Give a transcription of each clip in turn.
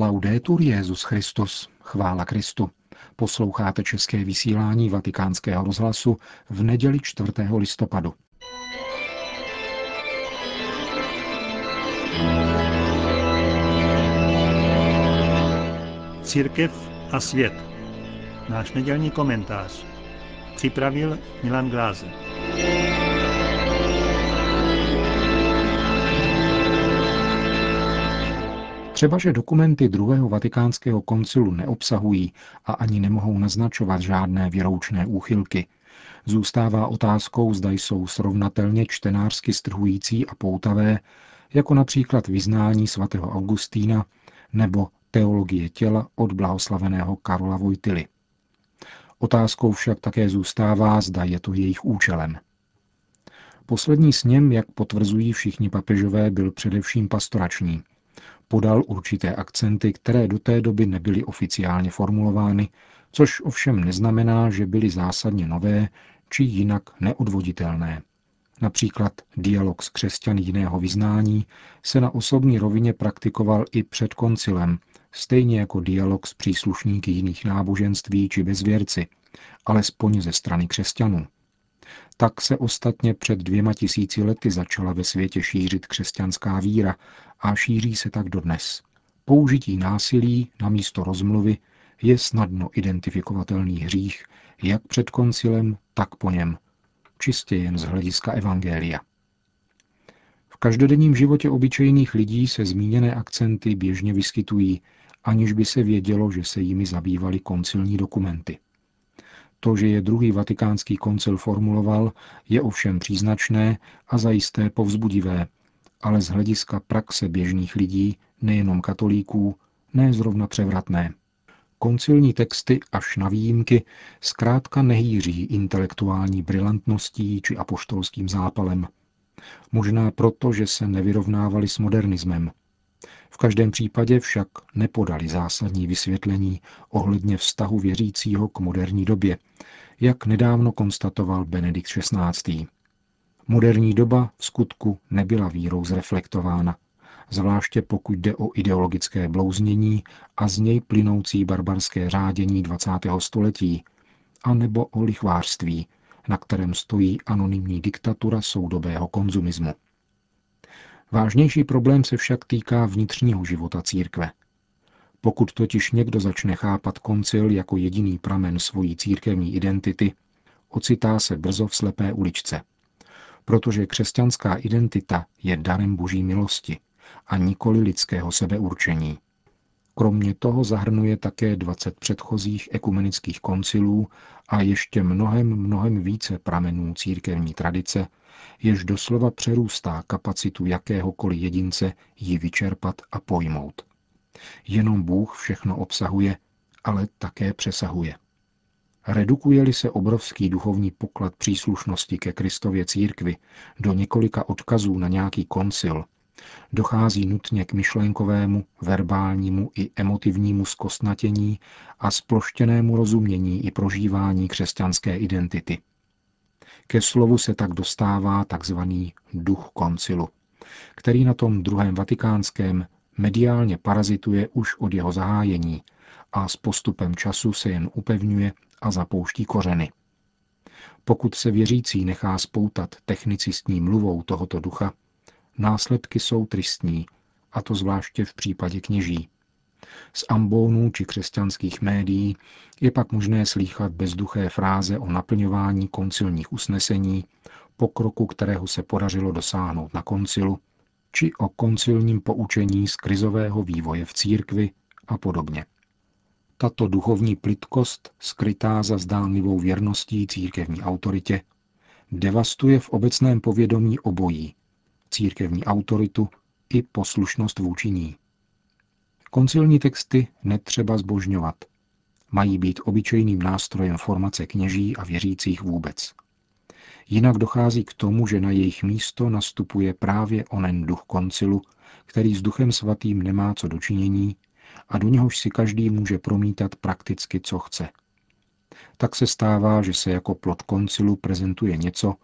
Laudetur Jezus Christus, chvála Kristu. Posloucháte české vysílání Vatikánského rozhlasu v neděli 4. listopadu. Církev a svět. Náš nedělní komentář. Připravil Milan Glázer. Třeba, že dokumenty druhého vatikánského koncilu neobsahují a ani nemohou naznačovat žádné věroučné úchylky, zůstává otázkou, zda jsou srovnatelně čtenářsky strhující a poutavé, jako například vyznání svatého Augustína nebo teologie těla od blahoslaveného Karola Vojtily. Otázkou však také zůstává, zda je to jejich účelem. Poslední sněm, jak potvrzují všichni papežové, byl především pastorační – podal určité akcenty, které do té doby nebyly oficiálně formulovány, což ovšem neznamená, že byly zásadně nové či jinak neodvoditelné. Například dialog s křesťany jiného vyznání se na osobní rovině praktikoval i před koncilem, stejně jako dialog s příslušníky jiných náboženství či bezvěrci, alespoň ze strany křesťanů. Tak se ostatně před dvěma tisíci lety začala ve světě šířit křesťanská víra a šíří se tak dodnes. Použití násilí na místo rozmluvy je snadno identifikovatelný hřích jak před koncilem, tak po něm, čistě jen z hlediska evangelia. V každodenním životě obyčejných lidí se zmíněné akcenty běžně vyskytují, aniž by se vědělo, že se jimi zabývaly koncilní dokumenty. To, že je druhý vatikánský koncil formuloval, je ovšem příznačné a zajisté povzbudivé, ale z hlediska praxe běžných lidí, nejenom katolíků, ne zrovna převratné. Koncilní texty až na výjimky zkrátka nehýří intelektuální brilantností či apoštolským zápalem. Možná proto, že se nevyrovnávali s modernismem, v každém případě však nepodali zásadní vysvětlení ohledně vztahu věřícího k moderní době, jak nedávno konstatoval Benedikt XVI. Moderní doba v skutku nebyla vírou zreflektována, zvláště pokud jde o ideologické blouznění a z něj plynoucí barbarské řádění 20. století, a nebo o lichvářství, na kterém stojí anonymní diktatura soudobého konzumismu. Vážnější problém se však týká vnitřního života církve. Pokud totiž někdo začne chápat koncil jako jediný pramen svojí církevní identity, ocitá se brzo v slepé uličce. Protože křesťanská identita je darem boží milosti a nikoli lidského sebeurčení. Kromě toho zahrnuje také 20 předchozích ekumenických koncilů a ještě mnohem, mnohem více pramenů církevní tradice, jež doslova přerůstá kapacitu jakéhokoliv jedince ji vyčerpat a pojmout. Jenom Bůh všechno obsahuje, ale také přesahuje. Redukuje-li se obrovský duchovní poklad příslušnosti ke Kristově církvi do několika odkazů na nějaký koncil, dochází nutně k myšlenkovému, verbálnímu i emotivnímu zkostnatění a sploštěnému rozumění i prožívání křesťanské identity. Ke slovu se tak dostává tzv. duch koncilu, který na tom druhém vatikánském mediálně parazituje už od jeho zahájení a s postupem času se jen upevňuje a zapouští kořeny. Pokud se věřící nechá spoutat technicistní mluvou tohoto ducha, následky jsou tristní, a to zvláště v případě kněží. Z ambónů či křesťanských médií je pak možné slýchat bezduché fráze o naplňování koncilních usnesení, pokroku, kterého se podařilo dosáhnout na koncilu, či o koncilním poučení z krizového vývoje v církvi a podobně. Tato duchovní plitkost, skrytá za zdánlivou věrností církevní autoritě, devastuje v obecném povědomí obojí, církevní autoritu i poslušnost vůči ní. Koncilní texty netřeba zbožňovat. Mají být obyčejným nástrojem formace kněží a věřících vůbec. Jinak dochází k tomu, že na jejich místo nastupuje právě onen duch koncilu, který s duchem svatým nemá co dočinění a do něhož si každý může promítat prakticky, co chce. Tak se stává, že se jako plot koncilu prezentuje něco,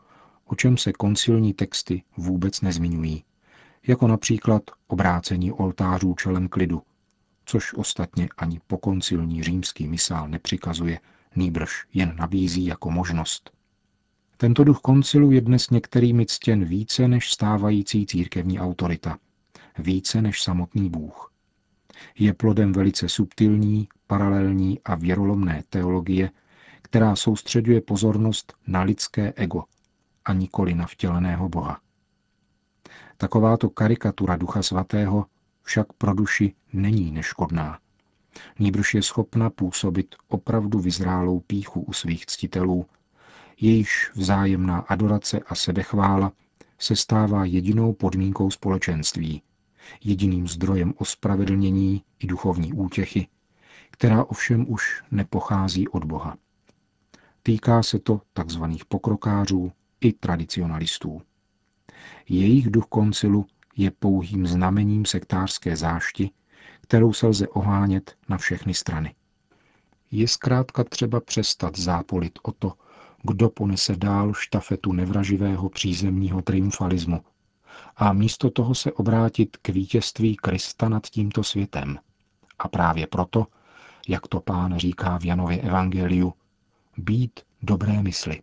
o čem se koncilní texty vůbec nezmiňují, jako například obrácení oltářů čelem klidu, což ostatně ani pokoncilní římský misál nepřikazuje, nýbrž jen nabízí jako možnost. Tento duch koncilu je dnes některými ctěn více než stávající církevní autorita, více než samotný Bůh. Je plodem velice subtilní, paralelní a věrolomné teologie, která soustředuje pozornost na lidské ego a nikoli na vtěleného Boha. Takováto karikatura Ducha Svatého však pro duši není neškodná. Nýbrž je schopna působit opravdu vyzrálou píchu u svých ctitelů, jejíž vzájemná adorace a sebechvála se stává jedinou podmínkou společenství, jediným zdrojem ospravedlnění i duchovní útěchy, která ovšem už nepochází od Boha. Týká se to tzv. pokrokářů i tradicionalistů. Jejich duch koncilu je pouhým znamením sektářské zášti, kterou se lze ohánět na všechny strany. Je zkrátka třeba přestat zápolit o to, kdo ponese dál štafetu nevraživého přízemního triumfalismu a místo toho se obrátit k vítězství Krista nad tímto světem. A právě proto, jak to pán říká v Janově evangeliu, být dobré mysli.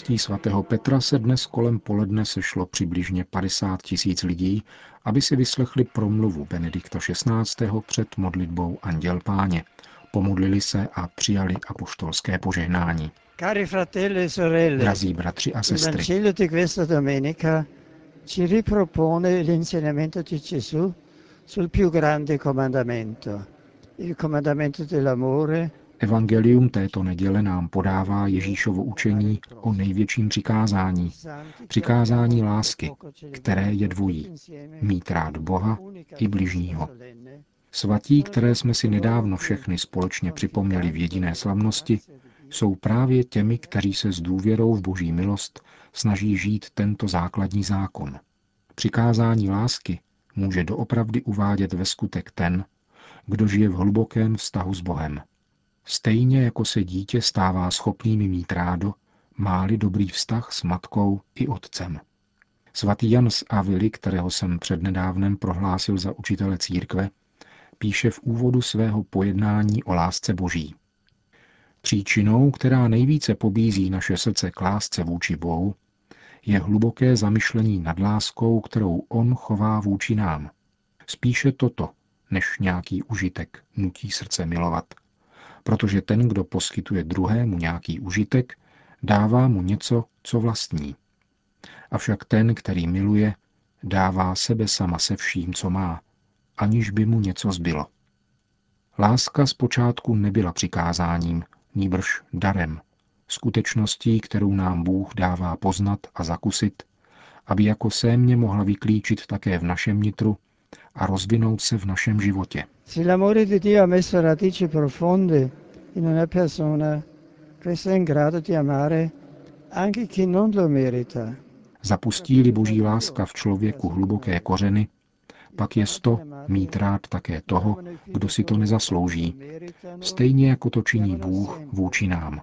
Náměstí svatého Petra se dnes kolem poledne sešlo přibližně 50 tisíc lidí, aby si vyslechli promluvu Benedikta XVI. před modlitbou Anděl Páně. Pomodlili se a přijali apoštolské požehnání. Cari fratelli e sorelle, Drazí bratři a sestry, di questa domenica ci ripropone l'insegnamento di Gesù sul più grande comandamento, il comandamento dell'amore evangelium této neděle nám podává Ježíšovo učení o největším přikázání, přikázání lásky, které je dvojí, mít rád Boha i bližního. Svatí, které jsme si nedávno všechny společně připomněli v jediné slavnosti, jsou právě těmi, kteří se s důvěrou v boží milost snaží žít tento základní zákon. Přikázání lásky může doopravdy uvádět ve skutek ten, kdo žije v hlubokém vztahu s Bohem. Stejně jako se dítě stává schopným mít rádo, máli dobrý vztah s matkou i otcem. Svatý Jan z Avily, kterého jsem přednedávnem prohlásil za učitele církve, píše v úvodu svého pojednání o lásce boží. Příčinou, která nejvíce pobízí naše srdce k lásce vůči Bohu, je hluboké zamyšlení nad láskou, kterou On chová vůči nám. Spíše toto, než nějaký užitek, nutí srdce milovat. Protože ten, kdo poskytuje druhému nějaký užitek, dává mu něco, co vlastní. Avšak ten, který miluje, dává sebe sama se vším, co má, aniž by mu něco zbylo. Láska zpočátku nebyla přikázáním, níbrž darem, skutečností, kterou nám Bůh dává poznat a zakusit, aby jako sémě mohla vyklíčit také v našem nitru a rozvinout se v našem životě. Zapustí-li boží láska v člověku hluboké kořeny, pak je to mít rád také toho, kdo si to nezaslouží, stejně jako to činí Bůh vůči nám.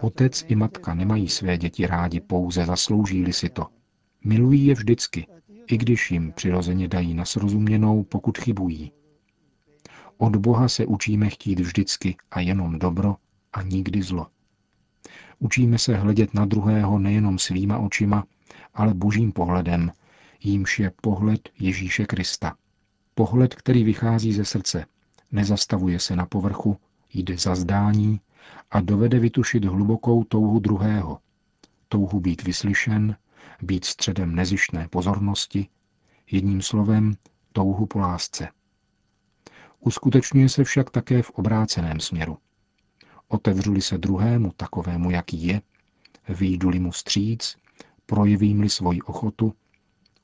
Otec i matka nemají své děti rádi pouze zaslouží-li si to. Milují je vždycky, i když jim přirozeně dají nasrozuměnou, pokud chybují. Od Boha se učíme chtít vždycky a jenom dobro a nikdy zlo. Učíme se hledět na druhého nejenom svýma očima, ale božím pohledem, jímž je pohled Ježíše Krista. Pohled, který vychází ze srdce, nezastavuje se na povrchu, jde za zdání a dovede vytušit hlubokou touhu druhého. Touhu být vyslyšen, být středem nezištné pozornosti, jedním slovem touhu po lásce. Uskutečňuje se však také v obráceném směru. Otevřuli se druhému takovému, jaký je, výjdu-li mu stříc, projevím-li svoji ochotu,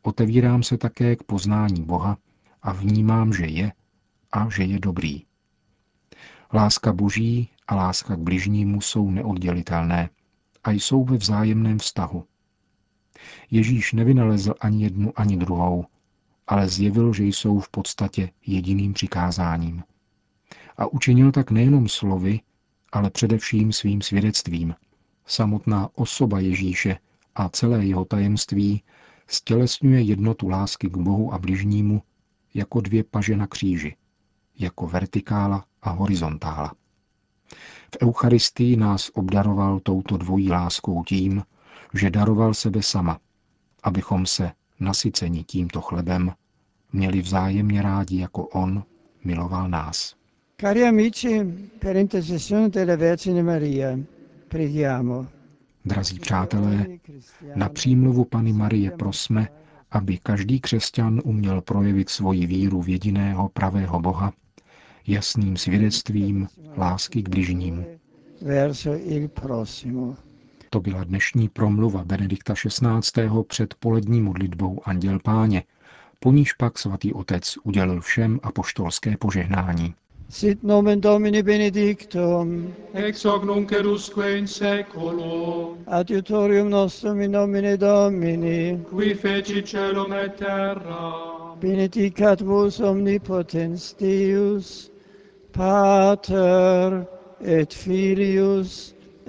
otevírám se také k poznání Boha a vnímám, že je a že je dobrý. Láska boží a láska k bližnímu jsou neoddělitelné a jsou ve vzájemném vztahu. Ježíš nevynalezl ani jednu, ani druhou, ale zjevil, že jsou v podstatě jediným přikázáním. A učinil tak nejenom slovy, ale především svým svědectvím. Samotná osoba Ježíše a celé jeho tajemství stělesňuje jednotu lásky k Bohu a bližnímu jako dvě paže na kříži, jako vertikála a horizontála. V Eucharistii nás obdaroval touto dvojí láskou tím, že daroval sebe sama, abychom se, nasyceni tímto chlebem, měli vzájemně rádi, jako On miloval nás. Cari amici, per intercessione della Vergine Maria, preghiamo. Drazí přátelé, na přímluvu Pany Marie prosme, aby každý křesťan uměl projevit svoji víru v jediného pravého Boha jasným svědectvím lásky k bližnímu. To byla dnešní promluva Benedikta XVI. před polední modlitbou Anděl Páně, po níž pak svatý otec udělil všem apoštolské požehnání. Sit nomen Domini benedictum. Ex hoc nunc edusque in seculum. Adiutorium nostrum in nomine Domini. Qui feci celum et terra. Benedicat vos omnipotens Deus, Pater et Filius